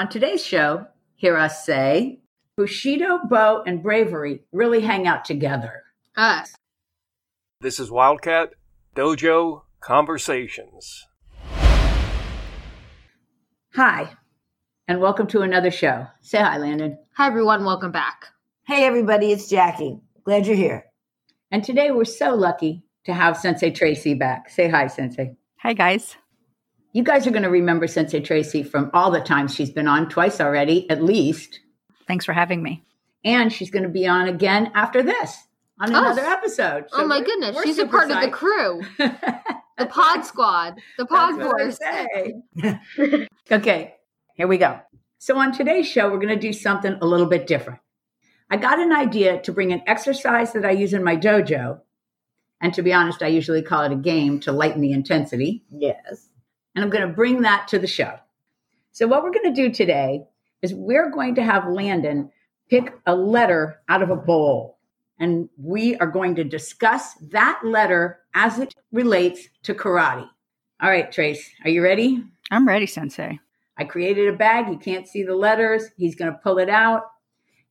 On today's show, hear us say Bushido, Bo, and Bravery really hang out together. Us. This is Wildcat Dojo Conversations. Hi, and welcome to another show. Say hi, Landon. Hi, everyone. Welcome back. Hey, everybody, it's Jackie. Glad you're here. And today we're so lucky to have Sensei Tracy back. Say hi, Sensei. Hi, guys. You guys are going to remember Sensei Tracy from all the times she's been on, twice already, at least. Thanks for having me. And she's going to be on again after this on Oh. another episode. oh my we're- goodness, we're she's a super part of the crew, the Pod Squad, the Pod That's what I Force. okay, here we go. So, on today's show, we're going to do something a little bit different. I got an idea to bring an exercise that I use in my dojo. And to be honest, I usually call it a game to lighten the intensity. Yes. And I'm going to bring that to the show. So, what we're going to do today is we're going to have Landon pick a letter out of a bowl. And we are going to discuss that letter as it relates to karate. All right, Trace, are you ready? I'm ready, Sensei. I created a bag. You can't see the letters. He's going to pull it out.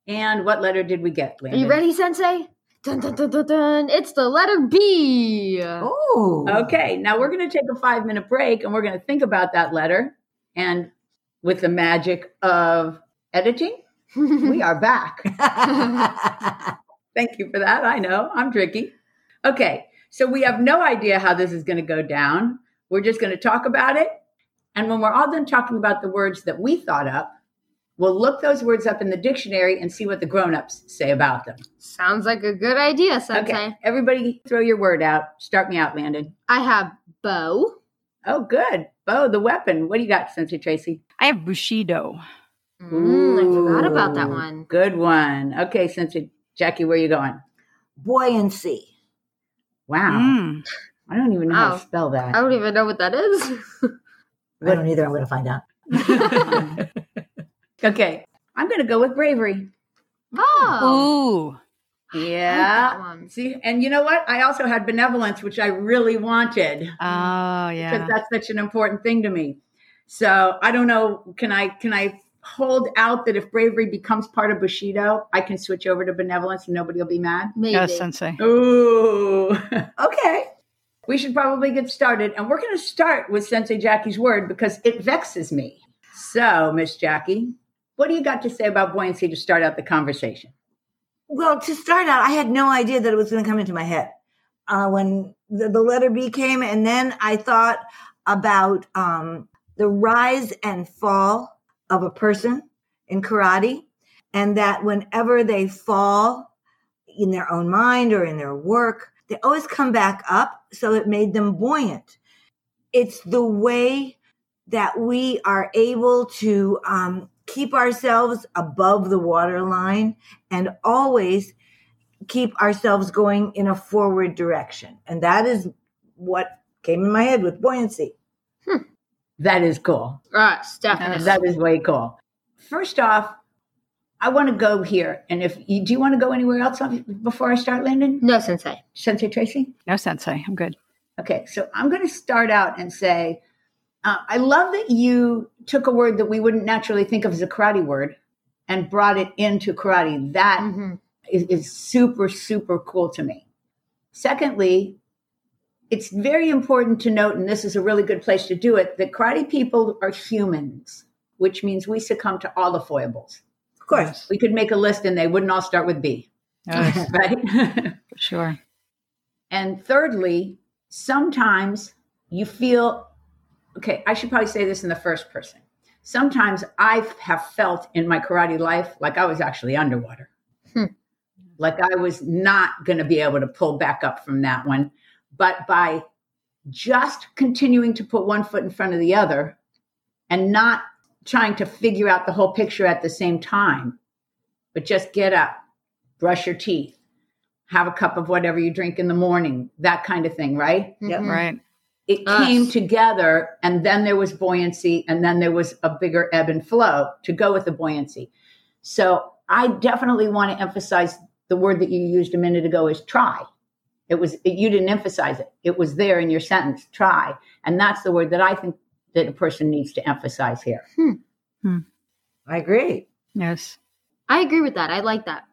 And what letter did we get, Are you ready, Sensei? Dun, dun, dun, dun, dun. It's the letter B. Oh. Okay, now we're going to take a five minute break and we're going to think about that letter. And with the magic of editing, we are back. Thank you for that. I know I'm tricky. Okay, so we have no idea how this is going to go down. We're just going to talk about it. And when we're all done talking about the words that we thought up, we'll look those words up in the dictionary and see what the grown ups say about them. Sounds like a good idea, Sensei. Okay, everybody throw your word out. Start me out, Landon. I have bow. Oh, good. Bow, the weapon. What do you got, Sensei Tracy? I have Bushido. Mm, I forgot about that one. Good one. Okay, Sensei Jackie, where are you going? Buoyancy. Wow. Mm. I don't even know how to spell that. I don't even know what that is. I don't either. I'm going to find out. okay, I'm going to go with bravery. oh. Ooh. Yeah. that. See, and you know what? I also had benevolence, which I really wanted Oh, yeah. because that's such an important thing to me. So I don't know. Can I? Can I hold out that if bravery becomes part of Bushido, I can switch over to benevolence and nobody will be mad? Maybe. Yes, Sensei. Ooh. okay. We should probably get started. And we're going to start with Sensei Jackie's word because it vexes me. So, Miss Jackie, what do you got to say about buoyancy to start out the conversation? Well, to start out, I had no idea that it was going to come into my head uh, when the, the letter B came, and then I thought about um, the rise and fall of a person in karate, and that whenever they fall in their own mind or in their work, they always come back up. So it made them buoyant. It's the way that we are able to um, keep ourselves above the waterline and always keep ourselves going in a forward direction. And that is what came in my head with buoyancy. Hmm. That is cool. Yes, definitely. That is way cool. First off, I want to go here. And if you do you want to go anywhere else before I start, Landon? no, Sensei. Sensei Tracy? No, Sensei. I'm good. Okay, so I'm going to start out and say, uh, I love that you took a word that we wouldn't naturally think of as a karate word and brought it into karate. That hmm is, is super, super cool to me. Secondly, it's very important to note, and this is a really good place to do it, that karate people are humans, which means we succumb to all the foibles. Of course. We could make a list and they wouldn't all start with B, Yes, right? sure. And thirdly, sometimes you feel, okay, I should probably say this in the first person. Sometimes I have felt in my karate life like I was actually underwater. Hmm. Like I was not going to be able to pull back up from that one. But by just continuing to put one foot in front of the other and not trying to figure out the whole picture at the same time, but just get up, brush your teeth, have a cup of whatever you drink in the morning, that kind of thing, right? Yep. Mhm. Right. It Us. came together and then there was buoyancy and then there was a bigger ebb and flow to go with the buoyancy. So I definitely want to emphasize the word that you used a minute ago is try. It was you didn't emphasize it. It was there in your sentence, try. And that's the word that I think that a person needs to emphasize here. Hmm. Hmm. I agree. Yes. I agree with that. I like that.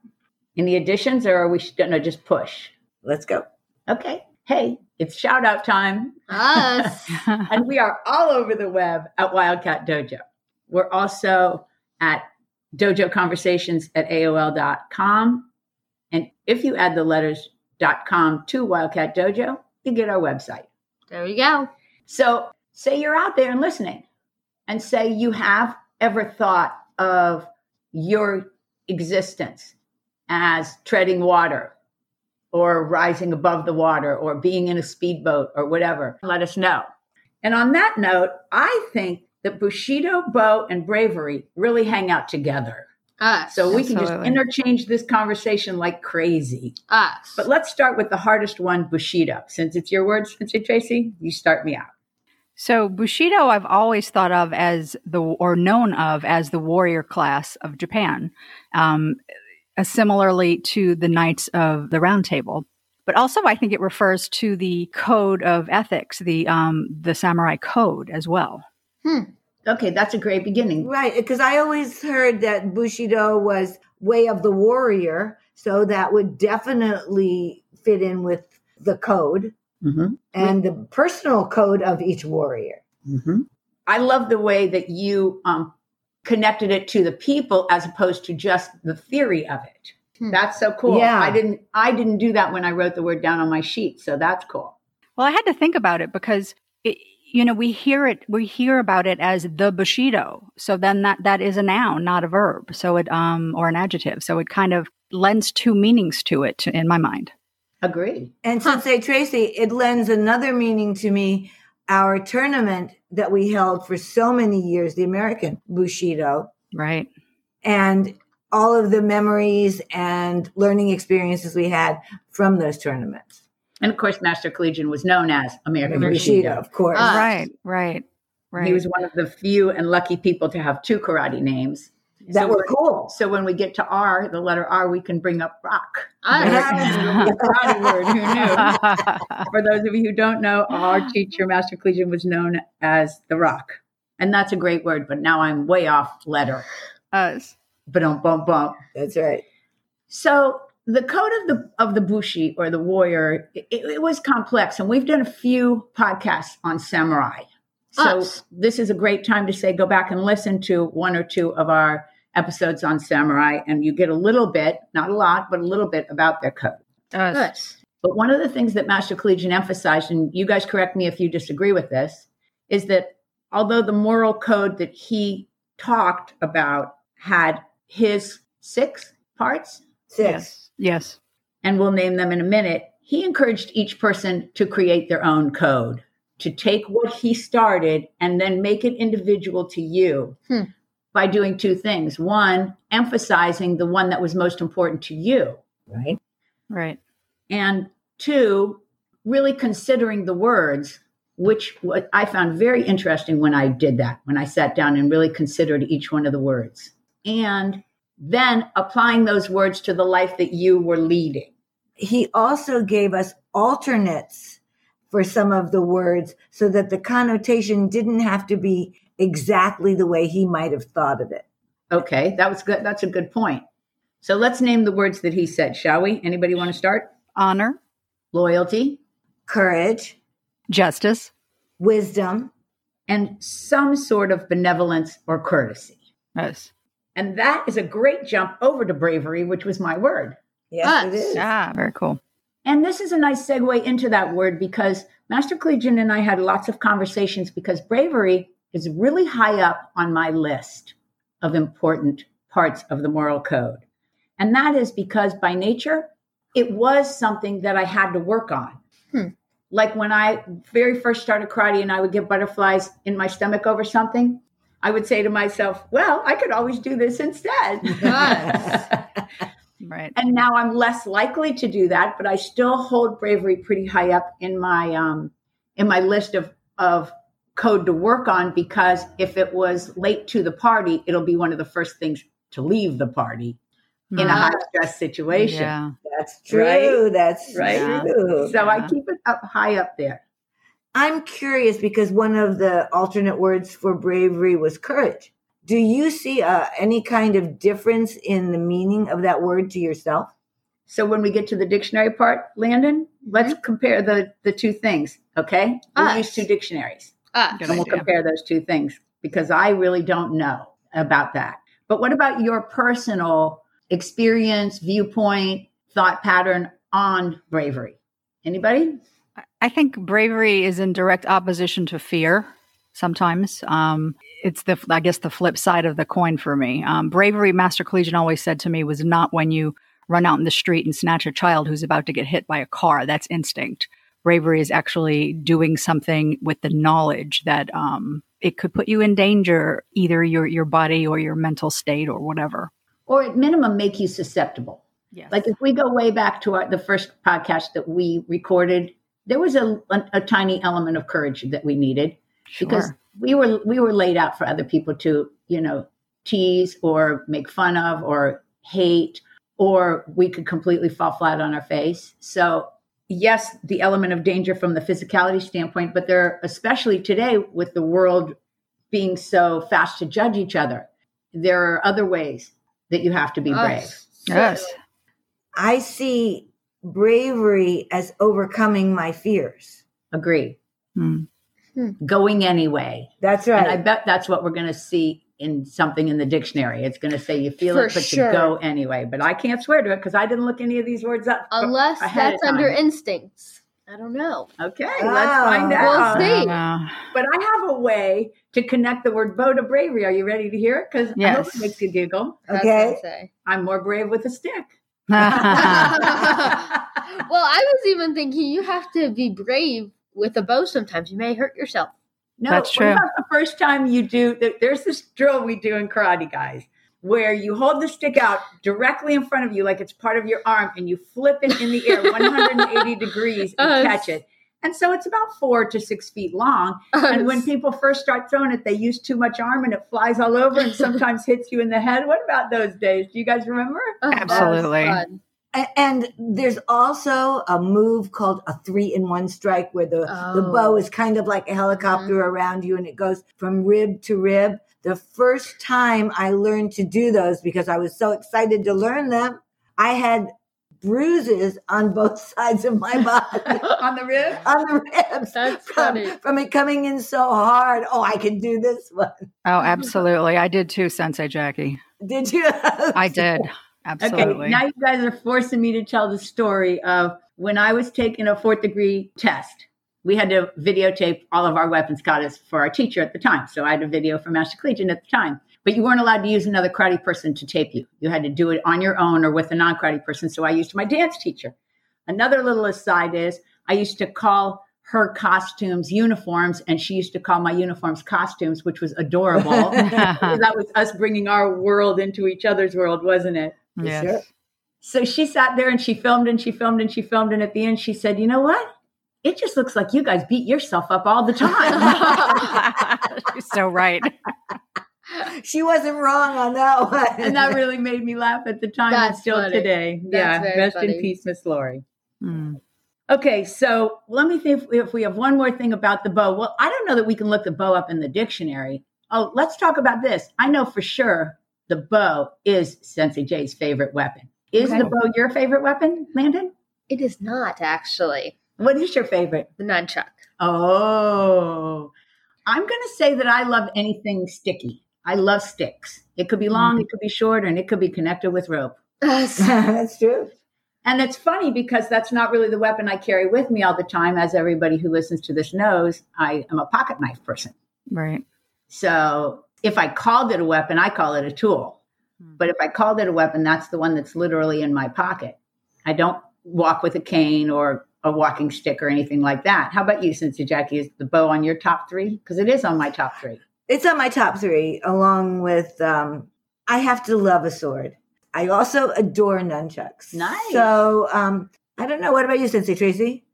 Any additions, or are we going to just push? Let's go. Okay. Hey, it's shout out time. Us. and we are all over the web at Wildcat Dojo. We're also at Dojo Conversations at AOL.com. And if you add the letters dot .com to Wildcat Dojo, you get our website. there you go. So say you're out there and listening and say you have ever thought of your existence as treading water or rising above the water or being in a speedboat or whatever. Let us know. And on that note, I think that Bushido, Bo, and Bravery really hang out together. Us. So we can just Absolutely. interchange this conversation like crazy. us. But let's start with the hardest one, Bushido. Since it's your words, Sensei Tracy, you start me out. So Bushido, I've always thought of as the or known of as the warrior class of Japan, um, uh, similarly to the Knights of the Round Table. But also, I think it refers to the code of ethics, the um, the samurai code as well. Okay, that's a great beginning. Right, because I always heard that Bushido was way of the warrior, so that would definitely fit in with the code Mm-hmm. and the personal code of each warrior. Mm-hmm. I love the way that you um, connected it to the people as opposed to just the theory of it. Hmm. That's so cool. Yeah. I didn't. I didn't do that when I wrote the word down on my sheet, so that's cool. Well, I had to think about it because it, you know we hear it we hear about it as the bushido, so then that that is a noun, not a verb, so it um or an adjective, so it kind of lends two meanings to it in my mind. Agree. And Huh. Sensei Tracy, it lends another meaning to me. Our tournament that we held for so many years, the American Bushido, Right. and all of the memories and learning experiences we had from those tournaments. And of course, Master Collegian was known as American Bushido, Bushido. of course. Ah. Right. Right. Right. He was one of the few and lucky people to have two karate names. That So were we're- cool. So when we get to R, the letter R, we can bring up rock. Ah, Us. The karate word, who knew? For those of you who don't know, our teacher, Master Collegian, was known as the Rock. And that's a great word, but now I'm way off letter. Us. But don't bump bump. That's right. So the code of the of the Bushi or the warrior, it, it was complex, and we've done a few podcasts on samurai. So Us. this is a great time to say go back and listen to one or two of our episodes on samurai, and you get a little bit, not a lot, but a little bit about their code. Us. Us. But one of the things that Master Collegian emphasized, and you guys correct me if you disagree with this, is that although the moral code that he talked about had his six parts, Six. Yes. Yes. and we'll name them in a minute, he encouraged each person to create their own code, to take what he started and then make it individual to you Hmm. By doing two things. One, emphasizing the one that was most important to you. Right. Right. and two, really considering the words, which I found very interesting when I did that, when I sat down and really considered each one of the words, and then applying those words to the life that you were leading. He also gave us alternates for some of the words so that the connotation didn't have to be exactly the way he might have thought of it. Okay, that was good. That's a good point. So let's name the words that he said, shall we? Anybody want to start? Honor. Loyalty Courage, Justice. wisdom, and some sort of benevolence or courtesy. Yes. And that is a great jump over to bravery, which was my word. yes, Us. it is. Ah, very cool. And this is a nice segue into that word because Master Collegian and I had lots of conversations because bravery is really high up on my list of important parts of the moral code. And that is because by nature, it was something that I had to work on. Hmm. Like when I very first started karate and I would get butterflies in my stomach over something, I would say to myself, well, I could always do this instead. Right. and now I'm less likely to do that, but I still hold bravery pretty high up in my um in my list of of code to work on because if it was late to the party, it'll be one of the first things to leave the party in a high stress situation. Yeah. That's true. Right? That's Right? true. So I keep it up high up there. I'm curious because one of the alternate words for bravery was courage. Do you see uh, any kind of difference in the meaning of that word to yourself? So when we get to the dictionary part, Landon, let's compare the the two things. Okay, we'll use two dictionaries Ah, Good and we'll idea. compare those two things because I really don't know about that. But what about your personal experience, viewpoint, thought pattern on bravery? Anybody? I think bravery is in direct opposition to fear. Sometimes um, it's the, I guess, the flip side of the coin for me. Um, bravery, Master Collegian always said to me, was not when you run out in the street and snatch a child who's about to get hit by a car. That's instinct. Bravery is actually doing something with the knowledge that um, it could put you in danger, either your your body or your mental state or whatever. Or at minimum, make you susceptible. Yes. Like if we go way back to our, the first podcast that we recorded, there was a, a, a tiny element of courage that we needed because we were we were laid out for other people to you know tease or make fun of or hate or we could completely fall flat on our face so yes the element of danger from the physicality standpoint but there especially today with the world being so fast to judge each other there are other ways that you have to be brave us. yes. I see bravery as overcoming my fears. agree Hmm. going anyway That's right. And I bet that's what we're going to see in something in the dictionary. It's going to say you feel For it, but sure. you go anyway. But I can't swear to it because I didn't look any of these words up. Unless that's under instincts. I don't know. Okay, let's find We'll out. see. Uh, But I have a way to connect the word bow to bravery. Are you ready to hear it? Because I hope it makes you giggle. Okay. what I'd say. I'm more brave with a stick. Well, I was even thinking you have to be brave with a bow sometimes. You may hurt yourself. No, That's what true. about the first time you do? There's this drill we do in karate, guys, where you hold the stick out directly in front of you, like it's part of your arm, and you flip it in the air 180 degrees and Us. catch it. And so it's about four to six feet long. And when people first start throwing it, they use too much arm and it flies all over and sometimes hits you in the head. What about those days? Do you guys remember? Oh, that Absolutely. Fun. A- And there's also a move called a three in one strike where the, the Oh. Mm-hmm. bow is kind of like a helicopter around you and it goes from rib to rib. The first time I learned to do those because I was so excited to learn them, I had bruises on both sides of my body, On the rib? on the ribs. That's from, funny. from it coming in so hard. Oh, I can do this one. oh, absolutely. I did too, Sensei Jackie. Did you? I did. Absolutely. Okay, now you guys are forcing me to tell the story of when I was taking a fourth degree test. We had to videotape all of our weapons katas for our teacher at the time. So I had a video for Master Collegian at the time. But you weren't allowed to use another karate person to tape you. You had to do it on your own or with a non karate person. So I used my dance teacher. Another little aside is I used to call her costumes uniforms, and she used to call my uniforms costumes, which was adorable. that was us bringing our world into each other's world, wasn't it? Yes. Sure. So she sat there and she filmed and she filmed and she filmed. And at the end, she said, You know what? It just looks like you guys beat yourself up all the time. She's so right. She wasn't wrong on that one. and that really made me laugh at the time and That's still funny. today. That's yeah. Rest funny. in peace, Miss Lori. Mm. Okay, so let me think if, if we have one more thing about the bow. Well, I don't know that we can look the bow up in the dictionary. Oh, let's talk about this. I know for sure the bow is Sensei Jay's favorite weapon. Is Okay. the bow your favorite weapon, Landon? It is not actually What is your favorite? the nunchuck. Oh, I'm going to say that I love anything sticky. I love sticks. It could be long, mm-hmm. it could be short, and it could be connected with rope. That's true. And it's funny because that's not really the weapon I carry with me all the time. As everybody who listens to this knows, I am a pocket knife person. Right. So if I called it a weapon, I call it a tool. But if I called it a weapon, that's the one that's literally in my pocket. I don't walk with a cane or a walking stick or anything like that. How about you, Sensei Jackie? Is the bow on your top three? Because it is on my top three. It's on my top three, along with um, I have to love a sword. I also adore nunchucks. Nice. So um, I don't know. What about you, Sensei Tracy?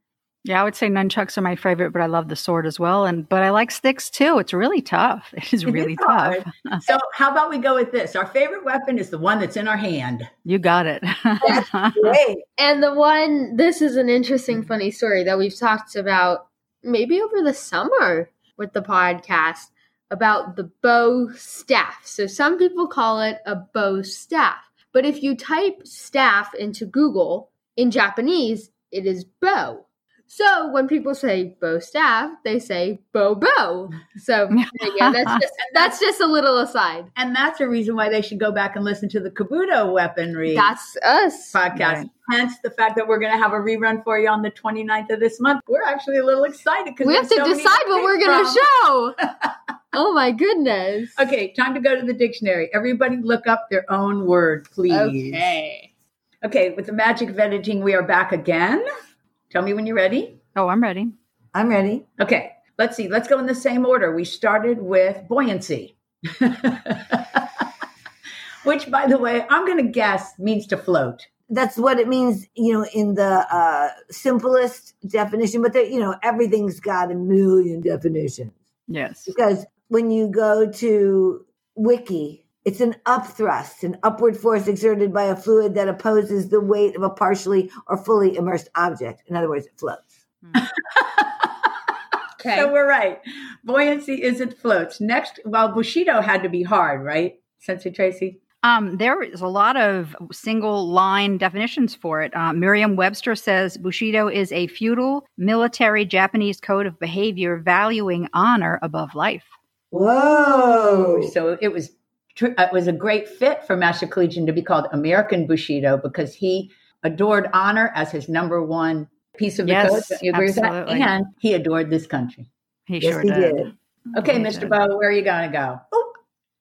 Yeah, I would say nunchucks are my favorite, but I love the sword as well. And but I like sticks too. It's really tough. It is It is really hard. tough. So how about we go with this? Our favorite weapon is the one that's in our hand. You got it. Great. And the one, this is an interesting, funny story that we've talked about maybe over the summer with the podcast about the bow staff. So some people call it a bow staff. But if you type staff into Google in Japanese, it is bow. So when people say bow staff, they say bow bow. So yeah, that's just that's just a little aside. And that's a reason why they should go back and listen to the Kobudo weaponry That's us. podcast. Right. Hence the fact that we're going to have a rerun for you on the 29th of this month. We're actually a little excited because We have to decide what we're going to show. oh my goodness. Okay, time to go to the dictionary. Everybody look up their own word, please. Okay. Okay, with the magic of editing, we are back again. Tell me when you're ready. Oh, I'm ready. I'm ready. Okay, let's see. Let's go in the same order. We started with buoyancy, which, by the way, I'm going to guess means to float. That's what it means, you know, in the uh, simplest definition. But you know, everything's got a million definitions Yes. because when you go to Wiki, it's an upthrust, an upward force exerted by a fluid that opposes the weight of a partially or fully immersed object. In other words, it floats. Okay. So we're right. Buoyancy isn't floats. Next, well, Bushido had to be hard, right? Sensei Tracy? Um, there is a lot of single line definitions for it. Uh, Merriam Webster says Bushido is a feudal military Japanese code of behavior valuing honor above life. Whoa! So it was tr- it uh, was a great fit for Master Collegian to be called American Bushido because he adored honor as his number one piece of the Yes, code. You agree with absolutely. that? And he adored this country. He Yes, sure he did. did. Okay, He Mr. did. Bow, where are you going to go? Oh,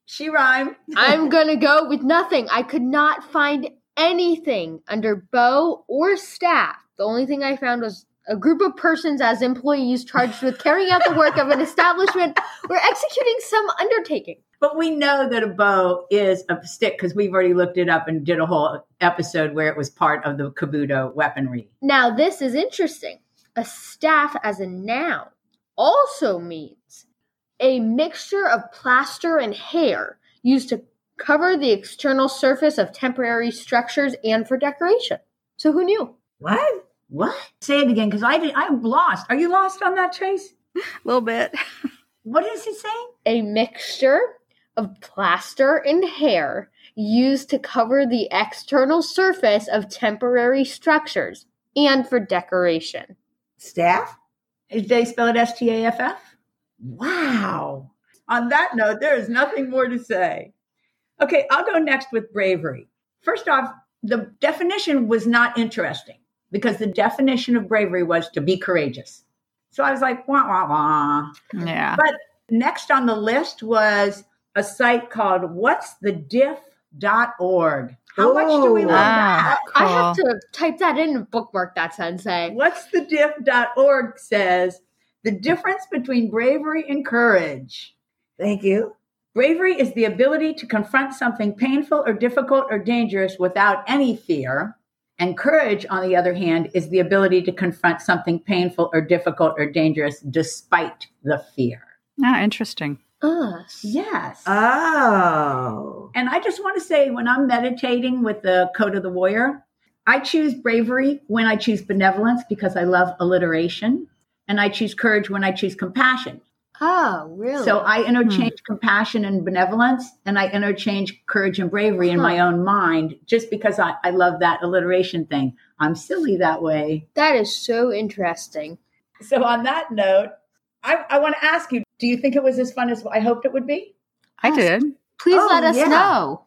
she rhymed. I'm gonna go with nothing. I could not find anything under bow or staff. The only thing I found was a group of persons as employees charged with carrying out the work of an establishment or executing some undertaking. But we know that a bow is a stick because we've already looked it up and did a whole episode where it was part of the Kobudo weaponry. Now, this is interesting. A staff as a noun also means a mixture of plaster and hair used to cover the external surface of temporary structures and for decoration. So, who knew? What? What? Say it again because I did, I'm lost. Are you lost on that, Trace? A little bit. What is he saying? A mixture of plaster and hair used to cover the external surface of temporary structures and for decoration. Staff? Did they spell it S T A F F? Wow. On that note, there is nothing more to say. Okay, I'll go next with bravery. First off, the definition was not interesting because the definition of bravery was to be courageous. So I was like, wah, wah, wah. Yeah. But next on the list was a site called what's the diff.org. How much do we love that? Ah, I have to type that in and bookmark that sensei. What's the diff.org says the difference between bravery and courage. Thank you. Bravery is the ability to confront something painful or difficult or dangerous without any fear. And courage, on the other hand, is the ability to confront something painful or difficult or dangerous despite the fear. Ah, interesting. Us. Yes. Oh. And I just want to say, when I'm meditating with the Code of the Warrior, I choose bravery when I choose benevolence because I love alliteration. And I choose courage when I choose compassion. Oh, really? So I interchange hmm. compassion and benevolence, and I interchange courage and bravery in my own mind just because I, I love that alliteration thing. I'm silly that way. that is so interesting. So, on that note, I, I want to ask you do you think it was as fun as I hoped it would be? I did. Please Oh, let us yeah. know.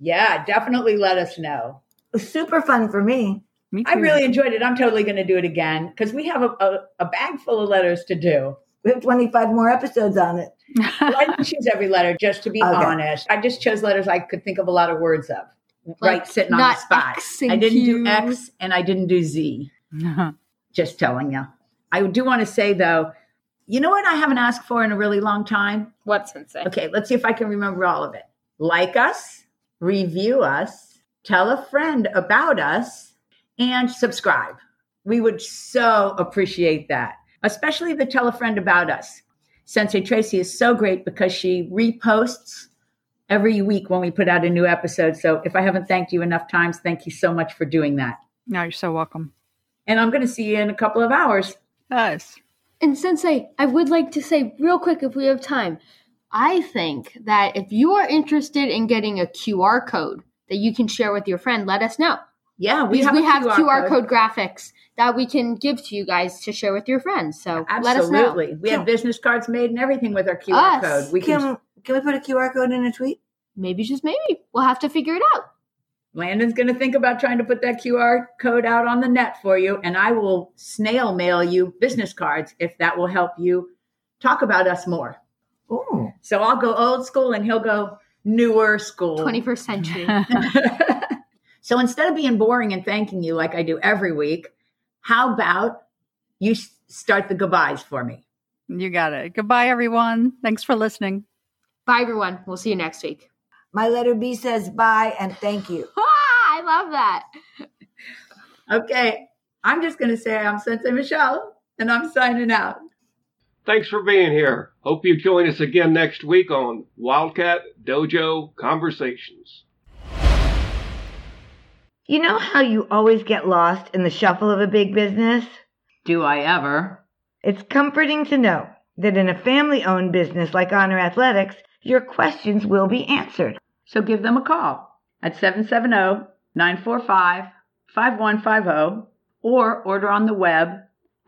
Yeah, definitely let us know. It was super fun for me. Me too. I really enjoyed it. I'm totally going to do it again because we have a, a, a bag full of letters to do. We have 25 more episodes on it. Well, I didn't choose every letter, just to be Okay. honest. I just chose letters I could think of a lot of words of. Like, right, sitting on the not spot. X and I didn't Q. do X and I didn't do Z. Just telling you. I do want to say though, you know what I haven't asked for in a really long time? What sensei? Okay, let's see if I can remember all of it. Like us, review us, tell a friend about us, and subscribe. We would so appreciate that, especially the tell a friend about us. Sensei Tracy is so great because she reposts every week when we put out a new episode. So if I haven't thanked you enough times, thank you so much for doing that. no, you're so welcome. And I'm going to see you in a couple of hours. Us. And Sensei, I would like to say real quick if we have time. I think that if you are interested in getting a QR code that you can share with your friend, let us know. Yeah, we Because have, we a have QR, code. graphics that we can give to you guys to share with your friends. So let us know. Absolutely. We have business cards made and everything with our QR Us. code. We can Can can we put a QR code in a tweet? Maybe just maybe we'll have to figure it out. Landon's going to think about trying to put that QR code out on the net for you, and I will snail mail you business cards if that will help you talk about us more. Ooh. So I'll go old school and he'll go newer school. 21st century. so instead of being boring and thanking you like I do every week, how about you start the goodbyes for me? you got it. Goodbye, everyone. Thanks for listening. Bye, everyone. We'll see you next week. My letter B says bye and thank you. Ah, I love that. Okay, I'm just going to say I'm Sensei Michelle, and I'm signing out. Thanks for being here. Hope you join us again next week on Wildcat Dojo Conversations. You know how you always get lost in the shuffle of a big business? Do I ever? It's comforting to know that in a family owned business like Honor Athletics, your questions will be answered. So give them a call at 770 945 5150 or order on the web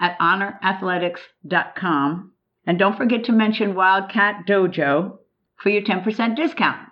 at honorathletics.com. And don't forget to mention Wildcat Dojo for your 10% discount.